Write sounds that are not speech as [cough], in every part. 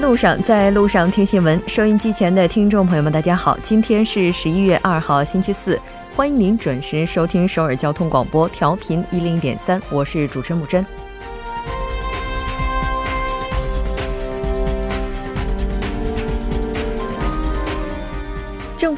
路上，在路上听新闻。收音机前的听众朋友们，大家好，今天是十一月二号，星期四，欢迎您准时收听首尔交通广播，调频一零点三，我是主持人木真。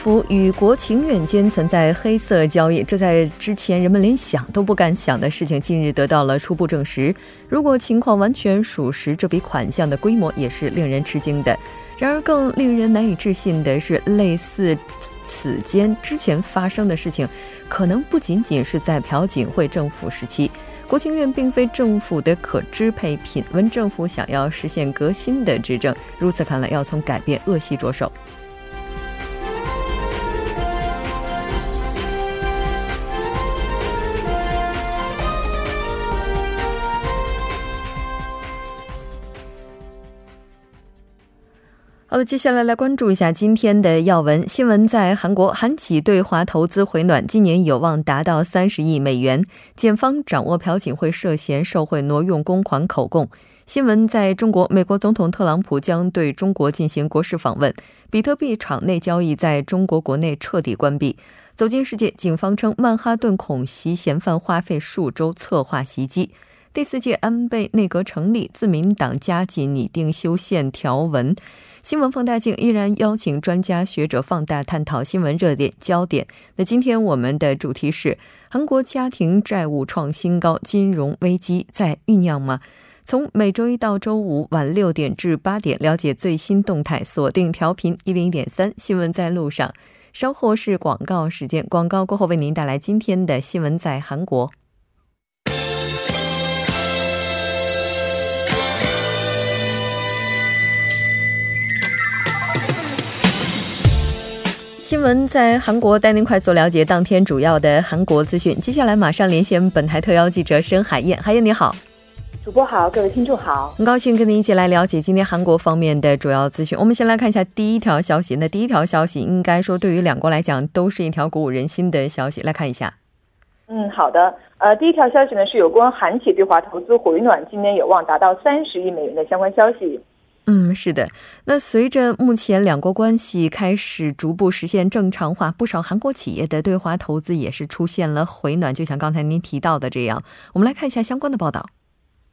府与国情院间存在黑色交易，这在之前人们连想都不敢想的事情，近日得到了初步证实。如果情况完全属实，这笔款项的规模也是令人吃惊的。然而，更令人难以置信的是，类似此间之前发生的事情，可能不仅仅是在朴槿惠政府时期。国情院并非政府的可支配品，文政府想要实现革新的执政，如此看来，要从改变恶习着手。好的，接下来来关注一下今天的要闻新闻。在韩国，韩企对华投资回暖，今年有望达到三十亿美元。检方掌握朴槿惠涉嫌受贿挪用公款口供。新闻在中国，美国总统特朗普将对中国进行国事访问。比特币场内交易在中国国内彻底关闭。走进世界，警方称曼哈顿恐袭嫌犯花费数周策划袭击。第四届安倍内阁成立，自民党加紧拟定修宪条文。新闻放大镜依然邀请专家学者放大探讨新闻热点焦点。那今天我们的主题是：韩国家庭债务创新高，金融危机在酝酿吗？从每周一到周五晚六点至八点，了解最新动态，锁定调频一零点三，新闻在路上。稍后是广告时间，广告过后为您带来今天的新闻在韩国。新闻在韩国带您快速了解当天主要的韩国资讯。接下来马上连线本台特邀记者申海燕，海燕你好，主播好，各位听众好，很高兴跟您一起来了解今天韩国方面的主要资讯。我们先来看一下第一条消息，那第一条消息应该说对于两国来讲都是一条鼓舞人心的消息。来看一下，嗯，好的，呃，第一条消息呢是有关韩企对华投资回暖，今年有望达到三十亿美元的相关消息。嗯，是的。那随着目前两国关系开始逐步实现正常化，不少韩国企业的对华投资也是出现了回暖，就像刚才您提到的这样。我们来看一下相关的报道。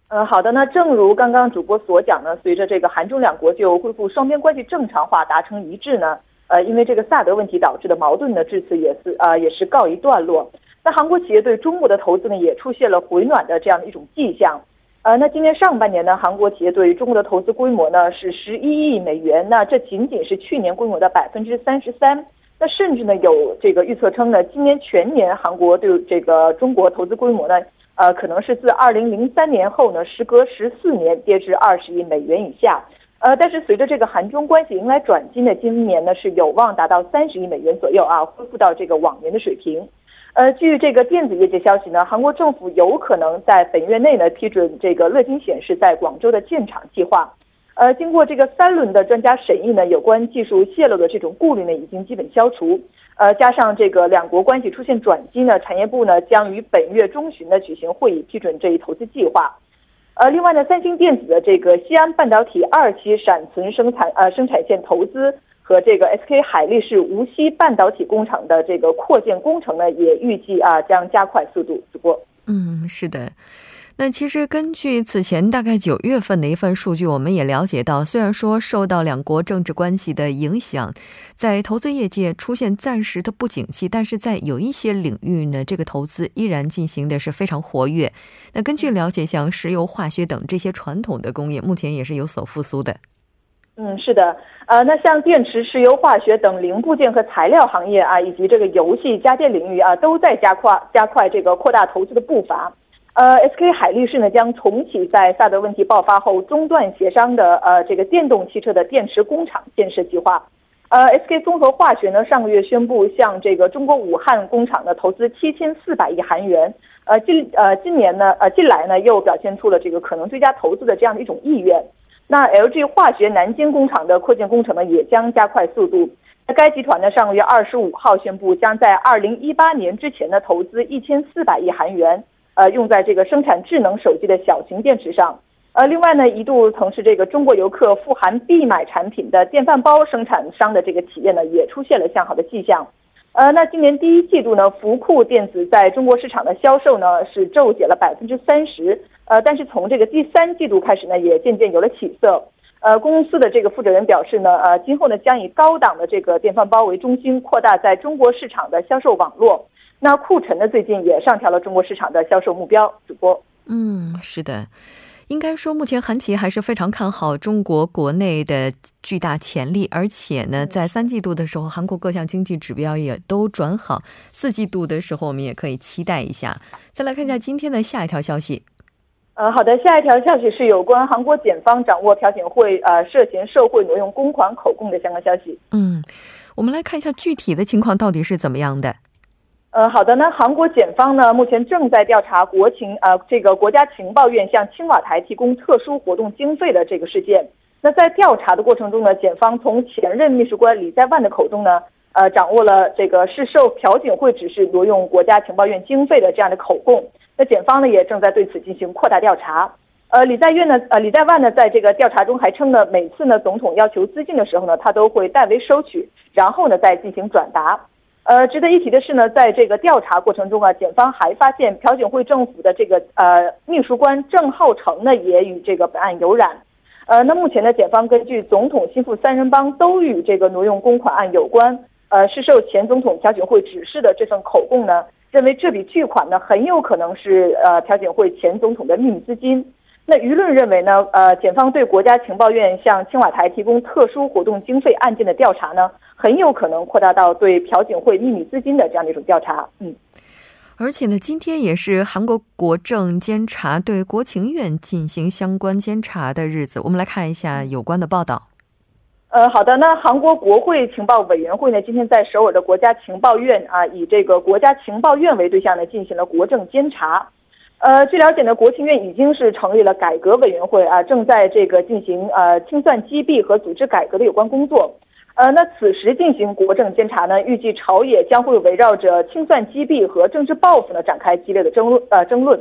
呃，好的。那正如刚刚主播所讲呢，随着这个韩中两国就恢复双边关系正常化达成一致呢，呃，因为这个萨德问题导致的矛盾呢，至此也是啊，也是告一段落。那韩国企业对中国的投资呢，也出现了回暖的这样的一种迹象。呃，那今年上半年呢，韩国企业对于中国的投资规模呢是十一亿美元，那这仅仅是去年规模的百分之三十三。那甚至呢有这个预测称呢，今年全年韩国对这个中国投资规模呢，呃，可能是自二零零三年后呢，时隔十四年跌至二十亿美元以下。呃，但是随着这个韩中关系迎来转机呢，今年呢是有望达到三十亿美元左右啊，恢复到这个往年的水平。呃，据这个电子业界消息呢，韩国政府有可能在本月内呢批准这个乐金显示在广州的建厂计划。呃，经过这个三轮的专家审议呢，有关技术泄露的这种顾虑呢已经基本消除。呃，加上这个两国关系出现转机呢，产业部呢将于本月中旬呢举行会议批准这一投资计划。呃，另外呢，三星电子的这个西安半导体二期闪存生产呃生产线投资。和这个 SK 海力士无锡半导体工厂的这个扩建工程呢，也预计啊将加快速度。主播，嗯，是的。那其实根据此前大概九月份的一份数据，我们也了解到，虽然说受到两国政治关系的影响，在投资业界出现暂时的不景气，但是在有一些领域呢，这个投资依然进行的是非常活跃。那根据了解，像石油、化学等这些传统的工业，目前也是有所复苏的。嗯，是的，呃，那像电池、石油、化学等零部件和材料行业啊，以及这个游戏、家电领域啊，都在加快加快这个扩大投资的步伐。呃，SK 海力士呢将重启在萨德问题爆发后中断协商的呃这个电动汽车的电池工厂建设计划。呃，SK 综合化学呢上个月宣布向这个中国武汉工厂呢投资七千四百亿韩元。呃，近呃今年呢呃近来呢又表现出了这个可能追加投资的这样的一种意愿。那 LG 化学南京工厂的扩建工程呢，也将加快速度。那该集团呢，上个月二十五号宣布，将在二零一八年之前呢，投资一千四百亿韩元，呃，用在这个生产智能手机的小型电池上。呃，另外呢，一度曾是这个中国游客富含必买产品的电饭煲生产商的这个企业呢，也出现了向好的迹象。呃，那今年第一季度呢，福库电子在中国市场的销售呢是骤减了百分之三十。呃，但是从这个第三季度开始呢，也渐渐有了起色。呃，公司的这个负责人表示呢，呃，今后呢将以高档的这个电饭煲为中心，扩大在中国市场的销售网络。那库存呢，最近也上调了中国市场的销售目标。主播，嗯，是的。应该说，目前韩企还是非常看好中国国内的巨大潜力，而且呢，在三季度的时候，韩国各项经济指标也都转好。四季度的时候，我们也可以期待一下。再来看一下今天的下一条消息。呃，好的，下一条消息是有关韩国检方掌握朴槿惠呃涉嫌受贿挪用公款口供的相关消息。嗯，我们来看一下具体的情况到底是怎么样的。呃，好的，那韩国检方呢，目前正在调查国情呃这个国家情报院向青瓦台提供特殊活动经费的这个事件。那在调查的过程中呢，检方从前任秘书官李在万的口中呢，呃，掌握了这个是受朴槿惠指示挪用国家情报院经费的这样的口供。那检方呢，也正在对此进行扩大调查。呃，李在院呢，呃，李在万呢，在这个调查中还称呢，每次呢，总统要求资金的时候呢，他都会代为收取，然后呢，再进行转达。呃，值得一提的是呢，在这个调查过程中啊，检方还发现朴槿惠政府的这个呃秘书官郑浩成呢，也与这个本案有染。呃，那目前呢，检方根据总统心腹三人帮都与这个挪用公款案有关，呃，是受前总统朴槿惠指示的这份口供呢，认为这笔巨款呢，很有可能是呃朴槿惠前总统的秘密资金。那舆论认为呢，呃，检方对国家情报院向青瓦台提供特殊活动经费案件的调查呢，很有可能扩大到对朴槿惠秘密资金的这样的一种调查。嗯，而且呢，今天也是韩国国政监察对国情院进行相关监察的日子。我们来看一下有关的报道。呃，好的，那韩国国会情报委员会呢，今天在首尔的国家情报院啊，以这个国家情报院为对象呢，进行了国政监察。呃，据了解呢，国情院已经是成立了改革委员会啊，正在这个进行呃清算击毙和组织改革的有关工作。呃，那此时进行国政监察呢，预计朝野将会围绕着清算击毙和政治报复呢展开激烈的争论呃争论。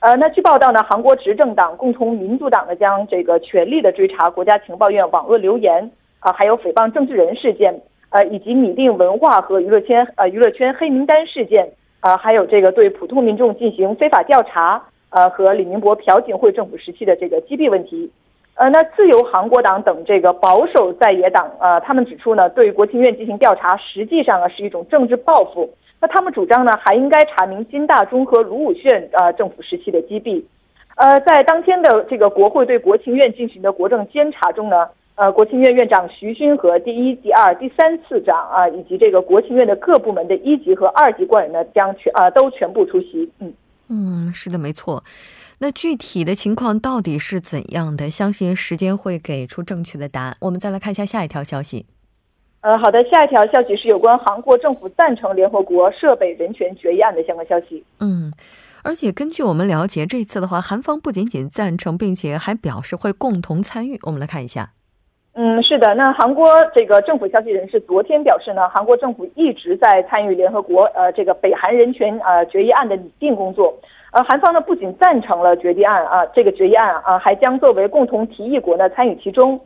呃，那据报道呢，韩国执政党共同民主党呢将这个全力的追查国家情报院网络留言啊，还有诽谤政治人事件，呃，以及拟定文化和娱乐圈呃娱乐圈黑名单事件。啊，还有这个对普通民众进行非法调查，呃，和李明博、朴槿惠政府时期的这个击毙问题，呃，那自由韩国党等这个保守在野党，呃，他们指出呢，对国情院进行调查，实际上啊是一种政治报复。那他们主张呢，还应该查明金大中和卢武铉呃政府时期的击毙。呃，在当天的这个国会对国情院进行的国政监察中呢。呃，国庆院院长徐勋和第一、第二、第三次长啊，以及这个国庆院的各部门的一级和二级官员呢，将全啊都全部出席。嗯嗯，是的，没错。那具体的情况到底是怎样的？相信时间会给出正确的答案。我们再来看一下下一条消息。呃，好的，下一条消息是有关韩国政府赞成联合国设备人权决议案的相关消息。嗯，而且根据我们了解，这次的话，韩方不仅仅赞成，并且还表示会共同参与。我们来看一下。嗯，是的，那韩国这个政府消息人士昨天表示呢，韩国政府一直在参与联合国呃这个北韩人权呃决议案的拟定工作，呃，韩方呢不仅赞成了决议案啊，这个决议案啊，还将作为共同提议国呢参与其中。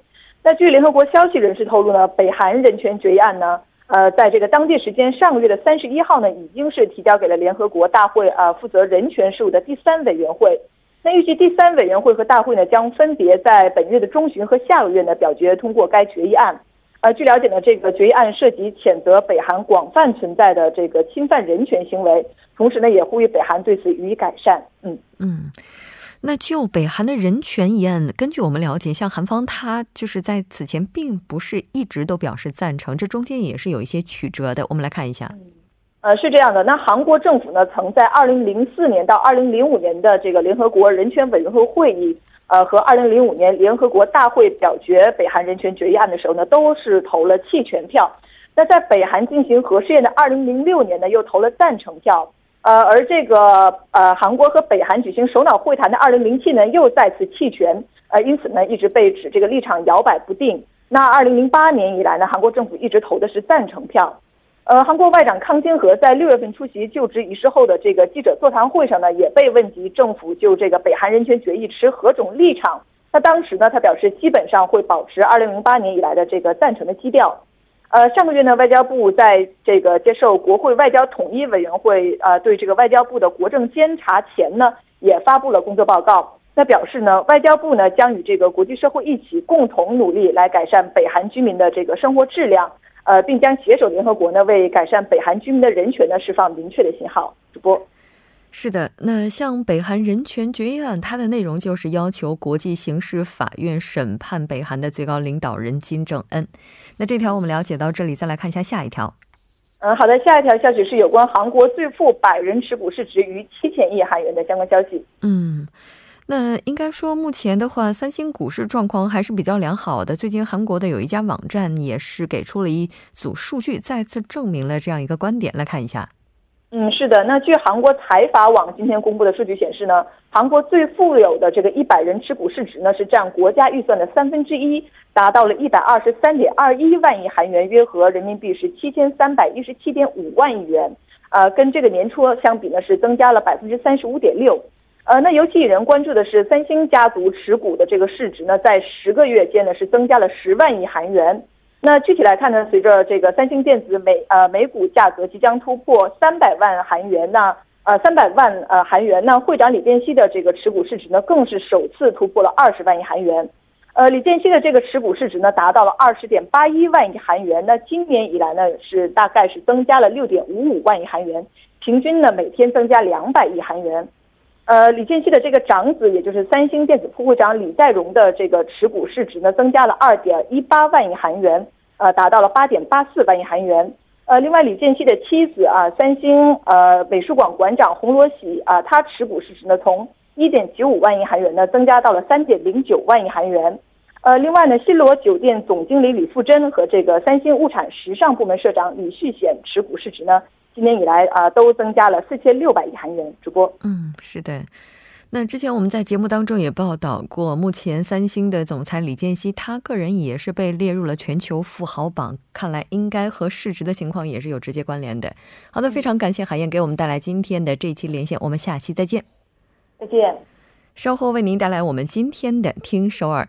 那据联合国消息人士透露呢，北韩人权决议案呢，呃，在这个当地时间上个月的三十一号呢，已经是提交给了联合国大会啊负责人权事务的第三委员会。那预计第三委员会和大会呢，将分别在本月的中旬和下个月呢表决通过该决议案。呃，据了解呢，这个决议案涉及谴责北韩广泛存在的这个侵犯人权行为，同时呢，也呼吁北韩对此予以改善。嗯嗯，那就北韩的人权一案，根据我们了解，像韩方他就是在此前并不是一直都表示赞成，这中间也是有一些曲折的。我们来看一下。呃，是这样的，那韩国政府呢，曾在二零零四年到二零零五年的这个联合国人权委员会会议，呃，和二零零五年联合国大会表决北韩人权决议案的时候呢，都是投了弃权票。那在北韩进行核试验的二零零六年呢，又投了赞成票。呃，而这个呃，韩国和北韩举行首脑会谈的二零零七年又再次弃权，呃，因此呢，一直被指这个立场摇摆不定。那二零零八年以来呢，韩国政府一直投的是赞成票。呃，韩国外长康京和在六月份出席就职仪式后的这个记者座谈会上呢，也被问及政府就这个北韩人权决议持何种立场。他当时呢，他表示基本上会保持二零零八年以来的这个赞成的基调。呃，上个月呢，外交部在这个接受国会外交统一委员会呃对这个外交部的国政监察前呢，也发布了工作报告。那表示呢，外交部呢将与这个国际社会一起共同努力来改善北韩居民的这个生活质量。呃，并将携手联合国呢，为改善北韩居民的人权呢释放明确的信号。主播，是的，那像北韩人权决议案，它的内容就是要求国际刑事法院审判北韩的最高领导人金正恩。那这条我们了解到这里，再来看一下下一条。嗯，好的，下一条消息是有关韩国最富百人持股市值逾七千亿韩元的相关消息。嗯。那应该说，目前的话，三星股市状况还是比较良好的。最近韩国的有一家网站也是给出了一组数据，再次证明了这样一个观点。来看一下。嗯，是的。那据韩国财阀网今天公布的数据显示呢，韩国最富有的这个一百人持股市值呢是占国家预算的三分之一，达到了一百二十三点二一万亿韩元，约合人民币是七千三百一十七点五万亿元。呃，跟这个年初相比呢，是增加了百分之三十五点六。呃，那尤其引人关注的是，三星家族持股的这个市值呢，在十个月间呢是增加了十万亿韩元。那具体来看呢，随着这个三星电子每呃每股价格即将突破三百万韩元，那呃三百万呃韩元，那会长李健熙的这个持股市值呢，更是首次突破了二十万亿韩元。呃，李健熙的这个持股市值呢，达到了二十点八一万亿韩元。那今年以来呢，是大概是增加了六点五五万亿韩元，平均呢每天增加两百亿韩元。呃，李健熙的这个长子，也就是三星电子副会长李在镕的这个持股市值呢，增加了二点一八万亿韩元，呃，达到了八点八四万亿韩元。呃，另外，李健熙的妻子啊，三星呃美术馆馆长洪罗喜啊，他持股市值呢，从一点九五万亿韩元呢，增加到了三点零九万亿韩元。呃，另外呢，新罗酒店总经理李富珍和这个三星物产时尚部门社长李旭显持股市值呢。今年以来啊，都增加了四千六百亿韩元。主播，嗯，是的。那之前我们在节目当中也报道过，目前三星的总裁李健熙，他个人也是被列入了全球富豪榜，看来应该和市值的情况也是有直接关联的。好的，非常感谢海燕给我们带来今天的这期连线，我们下期再见。再见。稍后为您带来我们今天的听首尔。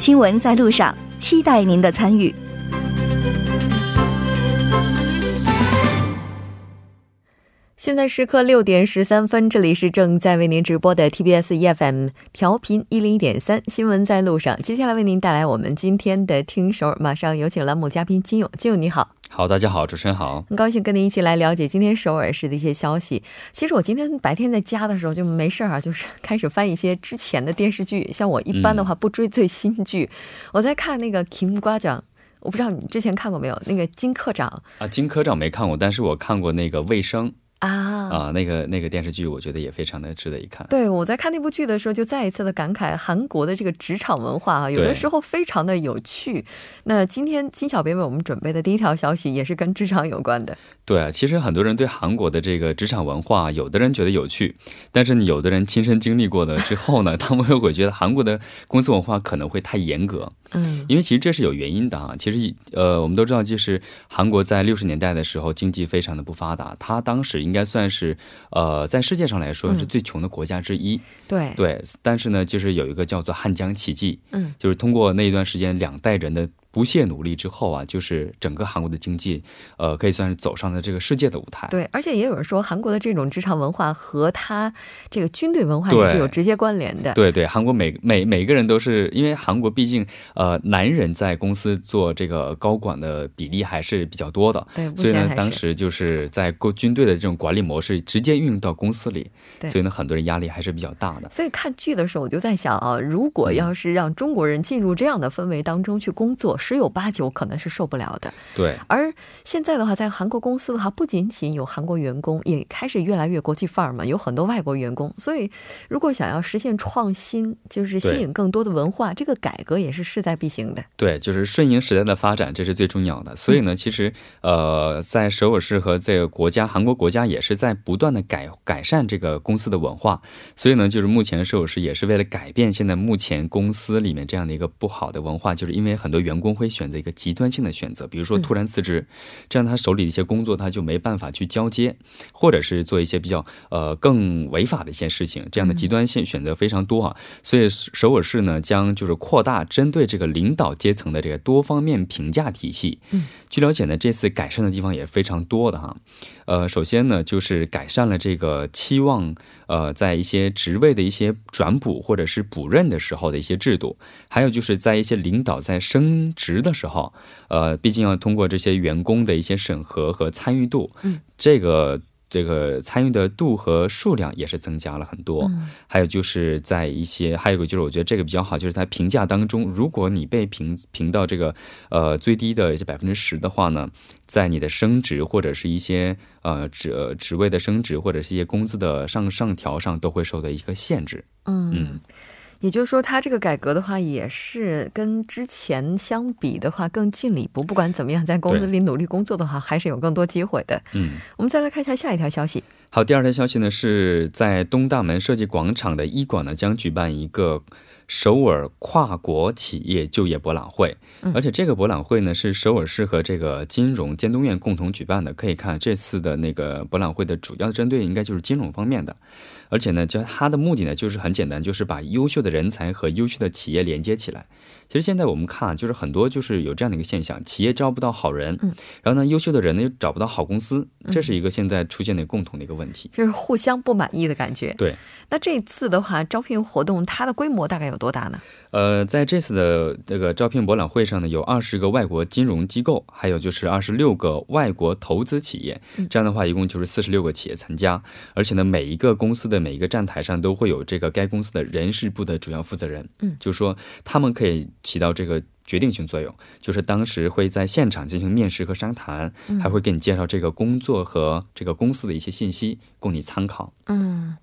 新闻在路上，期待您的参与。现在时刻六点十三分，这里是正在为您直播的 TBS EFM 调频一零一点三。新闻在路上，接下来为您带来我们今天的听首，马上有请栏目嘉宾金勇。金勇你好。好，大家好，主持人好，很高兴跟您一起来了解今天首尔市的一些消息。其实我今天白天在家的时候就没事儿啊，就是 [laughs] 开始翻一些之前的电视剧。像我一般的话不追最新剧，我在看那个《金瓜奖》，我不知道你之前看过没有？那个金科长啊，金科长没看过，但是我看过那个卫生。啊啊，那个那个电视剧，我觉得也非常的值得一看。对，我在看那部剧的时候，就再一次的感慨韩国的这个职场文化啊，有的时候非常的有趣。那今天金小编为我们准备的第一条消息，也是跟职场有关的。对，其实很多人对韩国的这个职场文化，有的人觉得有趣，但是有的人亲身经历过的之后呢，[laughs] 他们又会觉得韩国的公司文化可能会太严格。嗯，因为其实这是有原因的啊。其实呃，我们都知道，就是韩国在六十年代的时候，经济非常的不发达，他当时应该算是呃，在世界上来说是最穷的国家之一。对。对，但是呢，就是有一个叫做汉江奇迹，嗯，就是通过那一段时间两代人的不懈努力之后啊，就是整个韩国的经济，呃，可以算是走上了这个世界的舞台。对，而且也有人说，韩国的这种职场文化和他这个军队文化也是有直接关联的。对对，韩国每每每个人都是因为韩国毕竟呃，男人在公司做这个高管的比例还是比较多的。对，所以呢，当时就是在国军队的这种管理模式直接运用到公司里，所以呢，很多人压力还是比较大的。所以看剧的时候，我就在想啊，如果要是让中国人进入这样的氛围当中去工作，十有八九可能是受不了的。对，而现在的话，在韩国公司的话，不仅仅有韩国员工，也开始越来越国际范儿嘛，有很多外国员工。所以，如果想要实现创新，就是吸引更多的文化，这个改革也是势在必行的。对，就是顺应时代的发展，这是最重要的。所以呢，其实呃，在首尔市和这个国家，韩国国家也是在不断的改改善这个公司的文化。所以呢，就是目前首尔市也是为了改变现在目前公司里面这样的一个不好的文化，就是因为很多员工会选择一个极端性的选择，比如说突然辞职，这样他手里的一些工作他就没办法去交接，或者是做一些比较呃更违法的一些事情，这样的极端性选择非常多啊。所以首尔市呢将就是扩大针对这个领导阶层的这个多方面评价体系。嗯，据了解呢，这次改善的地方也是非常多的哈。呃，首先呢就是改善了这个期望呃在一些职位的一些转补或者是补任的时候的一些制度，还有就是在一些领导在升职的时候，呃，毕竟要通过这些员工的一些审核和参与度，嗯，这个这个参与的度和数量也是增加了很多。还有就是在一些，还有一个就是我觉得这个比较好，就是在评价当中，如果你被评评到这个呃最低的百分之十的话呢，在你的升职或者是一些呃职职位的升职或者是一些工资的上上调上都会受到一个限制。嗯嗯。也就是说，它这个改革的话，也是跟之前相比的话更进了一步。不管怎么样，在公司里努力工作的话，还是有更多机会的。嗯，我们再来看一下下一条消息。好，第二条消息呢，是在东大门设计广场的医馆呢，将举办一个首尔跨国企业就业博览会。而且这个博览会呢，是首尔市和这个金融监督院共同举办的。可以看这次的那个博览会的主要针对应该就是金融方面的。而且呢，就它的目的呢，就是很简单，就是把优秀的人才和优秀的企业连接起来。其实现在我们看，就是很多就是有这样的一个现象，企业招不到好人，嗯，然后呢，优秀的人呢又找不到好公司，这是一个现在出现的共同的一个问题，就是互相不满意的感觉。对，那这次的话，招聘活动它的规模大概有多大呢？呃，在这次的这个招聘博览会上呢，有二十个外国金融机构，还有就是二十六个外国投资企业，这样的话一共就是四十六个企业参加，而且呢，每一个公司的每一个站台上都会有这个该公司的人事部的主要负责人，嗯，就是说他们可以起到这个决定性作用，就是当时会在现场进行面试和商谈，还会给你介绍这个工作和这个公司的一些信息，供你参考。嗯。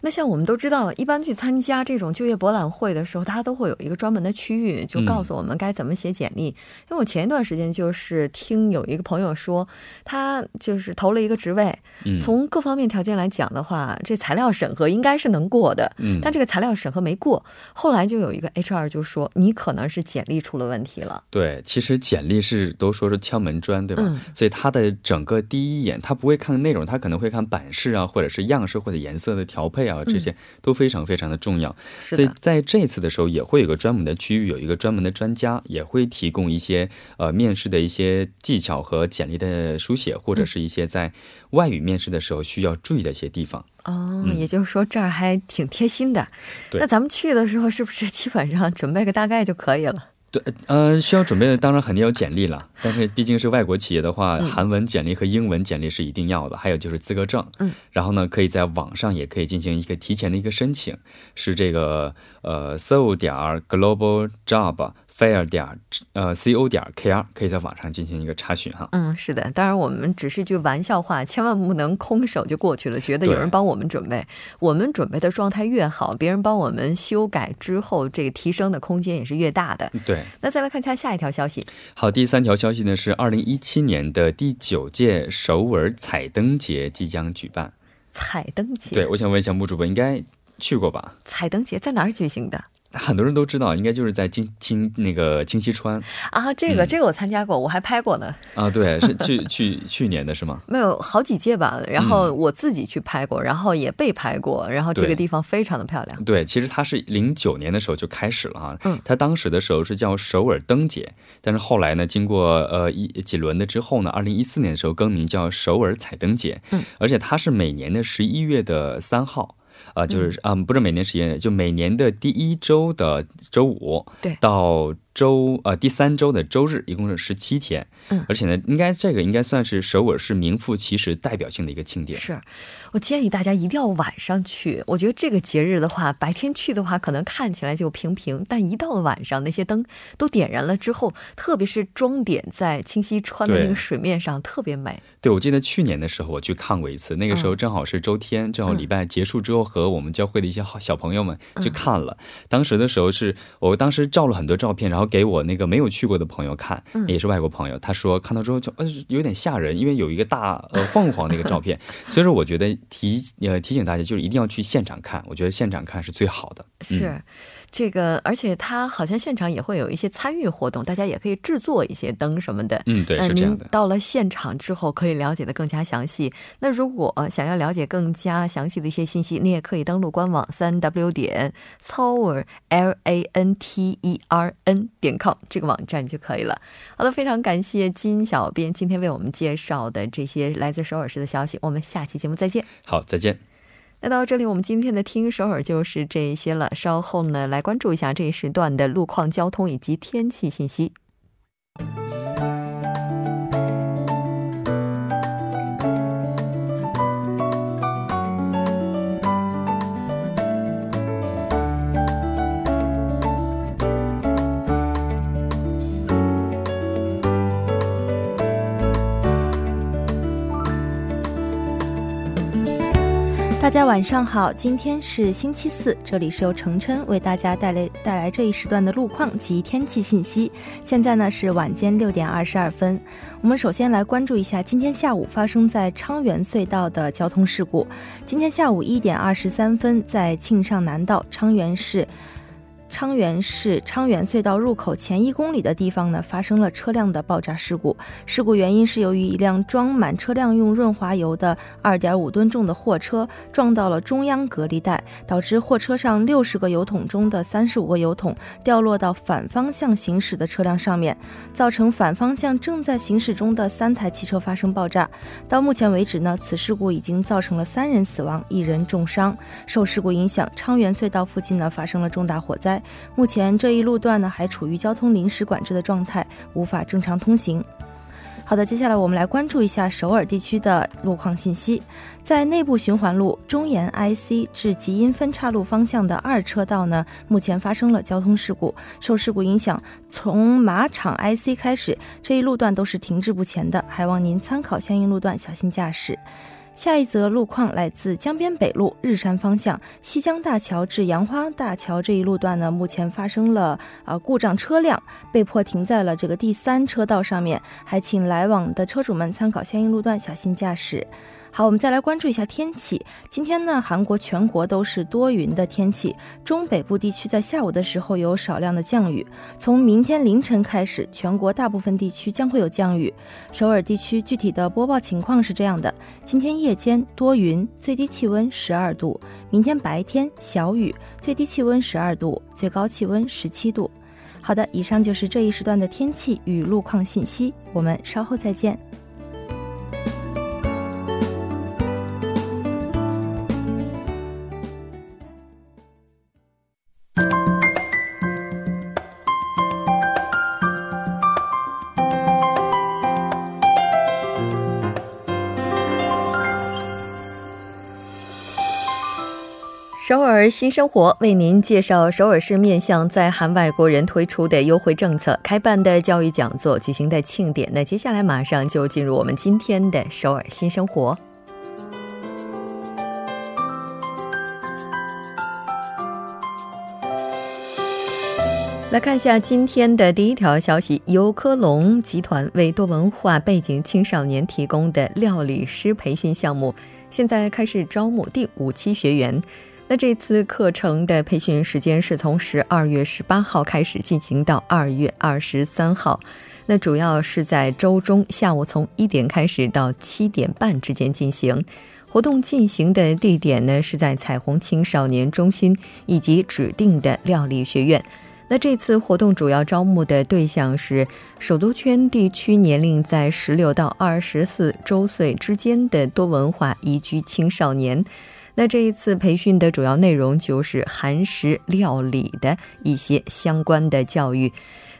那像我们都知道，一般去参加这种就业博览会的时候，它都会有一个专门的区域，就告诉我们该怎么写简历。因为我前一段时间就是听有一个朋友说，他就是投了一个职位，从各方面条件来讲的话，这材料审核应该是能过的，但这个材料审核没过。后来就有一个 HR 就说，你可能是简历出了问题了。对，其实简历是都说是敲门砖，对吧？所以他的整个第一眼，他不会看内容，他可能会看版式啊，或者是样式或者颜色的调配。啊，这些都非常非常的重要，所以在这次的时候也会有个专门的区域，有一个专门的专家，也会提供一些呃面试的一些技巧和简历的书写，或者是一些在外语面试的时候需要注意的一些地方。哦，也就是说这儿还挺贴心的。那咱们去的时候是不是基本上准备个大概就可以了？对，呃，需要准备的当然肯定有简历了，但是毕竟是外国企业的话，韩文简历和英文简历是一定要的，还有就是资格证。嗯，然后呢，可以在网上也可以进行一个提前的一个申请，是这个呃，so 点 global job。Fair 点呃 co 点 kr 可以在网上进行一个查询哈。嗯，是的，当然我们只是一句玩笑话，千万不能空手就过去了，觉得有人帮我们准备，我们准备的状态越好，别人帮我们修改之后，这个提升的空间也是越大的。对，那再来看一下下一条消息。好，第三条消息呢是二零一七年的第九届首尔彩灯节即将举办。彩灯节？对，我想问一下穆主播，应该去过吧？彩灯节在哪儿举行的？很多人都知道，应该就是在金金那个金溪川啊，这个、嗯这个我参加过，我还拍过呢，啊，对，是去去去年的是吗？[laughs] 没有好几届吧。然后嗯我自己去拍过，然后也被拍过，然后这个地方非常的漂亮。对，其实它是零九年的时候就开始了啊。嗯它当时的时候是叫首尔灯节，但是后来呢，经过呃一几轮的之后呢，二零一四年的时候更名叫首尔彩灯节。嗯，而且它是每年的十一月的三号。啊、就是啊、不是每年十一月，就每年的第一周的周五，对。到周呃第三周的周日，一共是十七天。嗯而且呢，应该这个应该算是首尔市名副其实代表性的一个庆典。是我建议大家一定要晚上去。我觉得这个节日的话，白天去的话，可能看起来就平平，但一到了晚上，那些灯都点燃了之后，特别是装点在清溪川的那个水面上，特别美。对，我记得去年的时候我去看过一次，那个时候正好是周天，正好礼拜结束之后，和我们教会的一些好小朋友们去看了。当时的时候是我当时照了很多照片，然后给我那个没有去过的朋友看，也是外国朋友，他说看到之后就呃有点吓人，因为有一个大呃凤凰的一个照片，[laughs] 所以说我觉得提呃提醒大家就是一定要去现场看，我觉得现场看是最好的。是、嗯这个，而且它好像现场也会有一些参与活动，大家也可以制作一些灯什么的。嗯，对，那是这样的。您到了现场之后，可以了解的更加详细。那如果呃想要了解更加详细的一些信息，你也可以登录官网三 w 点 Tower L A N T E R N 点 com 这个网站就可以了。好的，非常感谢金小编今天为我们介绍的这些来自首尔市的消息。我们下期节目再见。好，再见。那到这里，我们今天的听首尔就是这些了。稍后呢，来关注一下这一时段的路况、交通以及天气信息。大家晚上好，今天是星期四，这里是由程琛为大家带来带来这一时段的路况及天气信息。现在呢是晚间六点二十二分，我们首先来关注一下今天下午发生在昌原隧道的交通事故。今天下午一点二十三分，在庆尚南道昌原市。昌原市昌原隧道入口前一公里的地方呢，发生了车辆的爆炸事故。事故原因是由于一辆装满车辆用润滑油的2.5吨重的货车撞到了中央隔离带，导致货车上60个油桶中的35个油桶掉落到反方向行驶的车辆上面，造成反方向正在行驶中的三台汽车发生爆炸。到目前为止呢，此事故已经造成了三人死亡，一人重伤。受事故影响，昌原隧道附近呢发生了重大火灾。目前这一路段呢还处于交通临时管制的状态，无法正常通行。好的，接下来我们来关注一下首尔地区的路况信息。在内部循环路中延 IC 至吉音分岔路方向的二车道呢，目前发生了交通事故。受事故影响，从马场 IC 开始，这一路段都是停滞不前的，还望您参考相应路段，小心驾驶。下一则路况来自江边北路日山方向西江大桥至杨花大桥这一路段呢，目前发生了啊、呃、故障车辆，被迫停在了这个第三车道上面，还请来往的车主们参考相应路段，小心驾驶。好，我们再来关注一下天气。今天呢，韩国全国都是多云的天气，中北部地区在下午的时候有少量的降雨。从明天凌晨开始，全国大部分地区将会有降雨。首尔地区具体的播报情况是这样的：今天夜间多云，最低气温十二度；明天白天小雨，最低气温十二度，最高气温十七度。好的，以上就是这一时段的天气与路况信息，我们稍后再见。首尔新生活为您介绍首尔市面向在韩外国人推出的优惠政策、开办的教育讲座、举行的庆典。那接下来马上就进入我们今天的首尔新生活。来看一下今天的第一条消息：由科隆集团为多文化背景青少年提供的料理师培训项目，现在开始招募第五期学员。那这次课程的培训时间是从十二月十八号开始进行到二月二十三号。那主要是在周中下午从一点开始到七点半之间进行。活动进行的地点呢是在彩虹青少年中心以及指定的料理学院。那这次活动主要招募的对象是首都圈地区年龄在十六到二十四周岁之间的多文化宜居青少年。那这一次培训的主要内容就是韩食料理的一些相关的教育。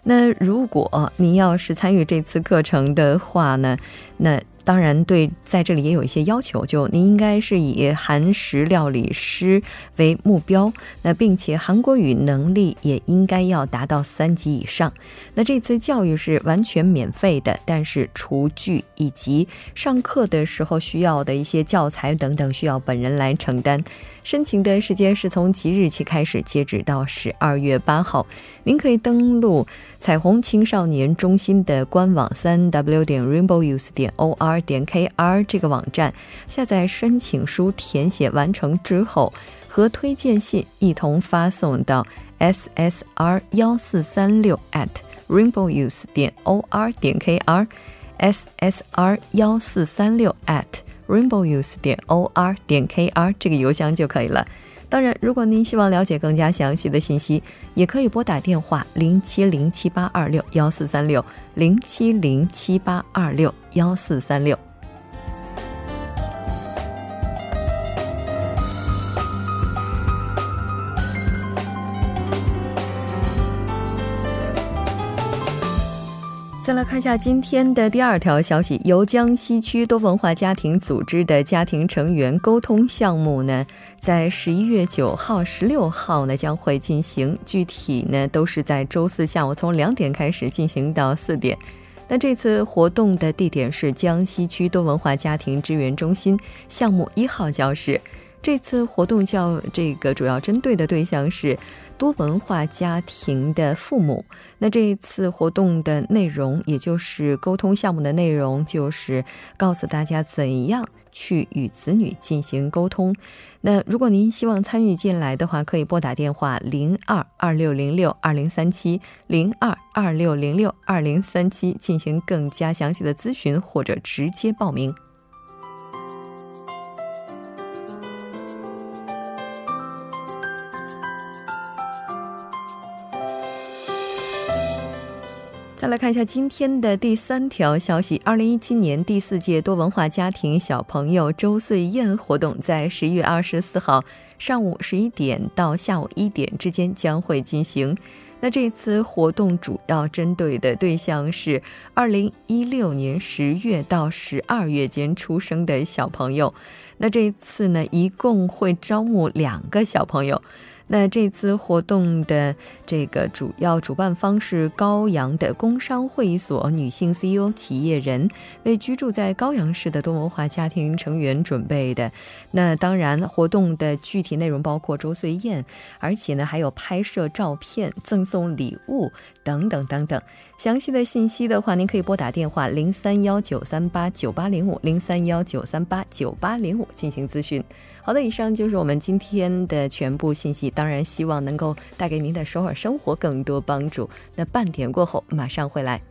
那如果您要是参与这次课程的话呢，那。当然，对，在这里也有一些要求，就您应该是以韩食料理师为目标，那并且韩国语能力也应该要达到三级以上。那这次教育是完全免费的，但是厨具以及上课的时候需要的一些教材等等，需要本人来承担。申请的时间是从即日起开始，截止到十二月八号。您可以登录彩虹青少年中心的官网三 w 点 rainbowuse 点 or 点 kr 这个网站，下载申请书，填写完成之后，和推荐信一同发送到 ssr 幺四三六 at rainbowuse 点 or 点 kr，ssr 幺四三六 at rainbowuse 点 or 点 kr 这个邮箱就可以了。当然，如果您希望了解更加详细的信息，也可以拨打电话零七零七八二六幺四三六零七零七八二六幺四三六。再来看一下今天的第二条消息，由江西区多文化家庭组织的家庭成员沟通项目呢，在十一月九号、十六号呢将会进行，具体呢都是在周四下午从两点开始进行到四点。那这次活动的地点是江西区多文化家庭支援中心项目一号教室。这次活动叫这个主要针对的对象是。多文化家庭的父母，那这一次活动的内容，也就是沟通项目的内容，就是告诉大家怎样去与子女进行沟通。那如果您希望参与进来的话，可以拨打电话零二二六零六二零三七零二二六零六二零三七进行更加详细的咨询，或者直接报名。再来看一下今天的第三条消息：二零一七年第四届多文化家庭小朋友周岁宴活动在十一月二十四号上午十一点到下午一点之间将会进行。那这次活动主要针对的对象是二零一六年十月到十二月间出生的小朋友。那这次呢，一共会招募两个小朋友。那这次活动的这个主要主办方是高阳的工商会所女性 CEO 企业人，为居住在高阳市的多文化家庭成员准备的。那当然，活动的具体内容包括周岁宴，而且呢还有拍摄照片、赠送礼物等等等等。详细的信息的话，您可以拨打电话零三幺九三八九八零五零三幺九三八九八零五进行咨询。好的，以上就是我们今天的全部信息。当然，希望能够带给您的首尔生活更多帮助。那半点过后，马上回来。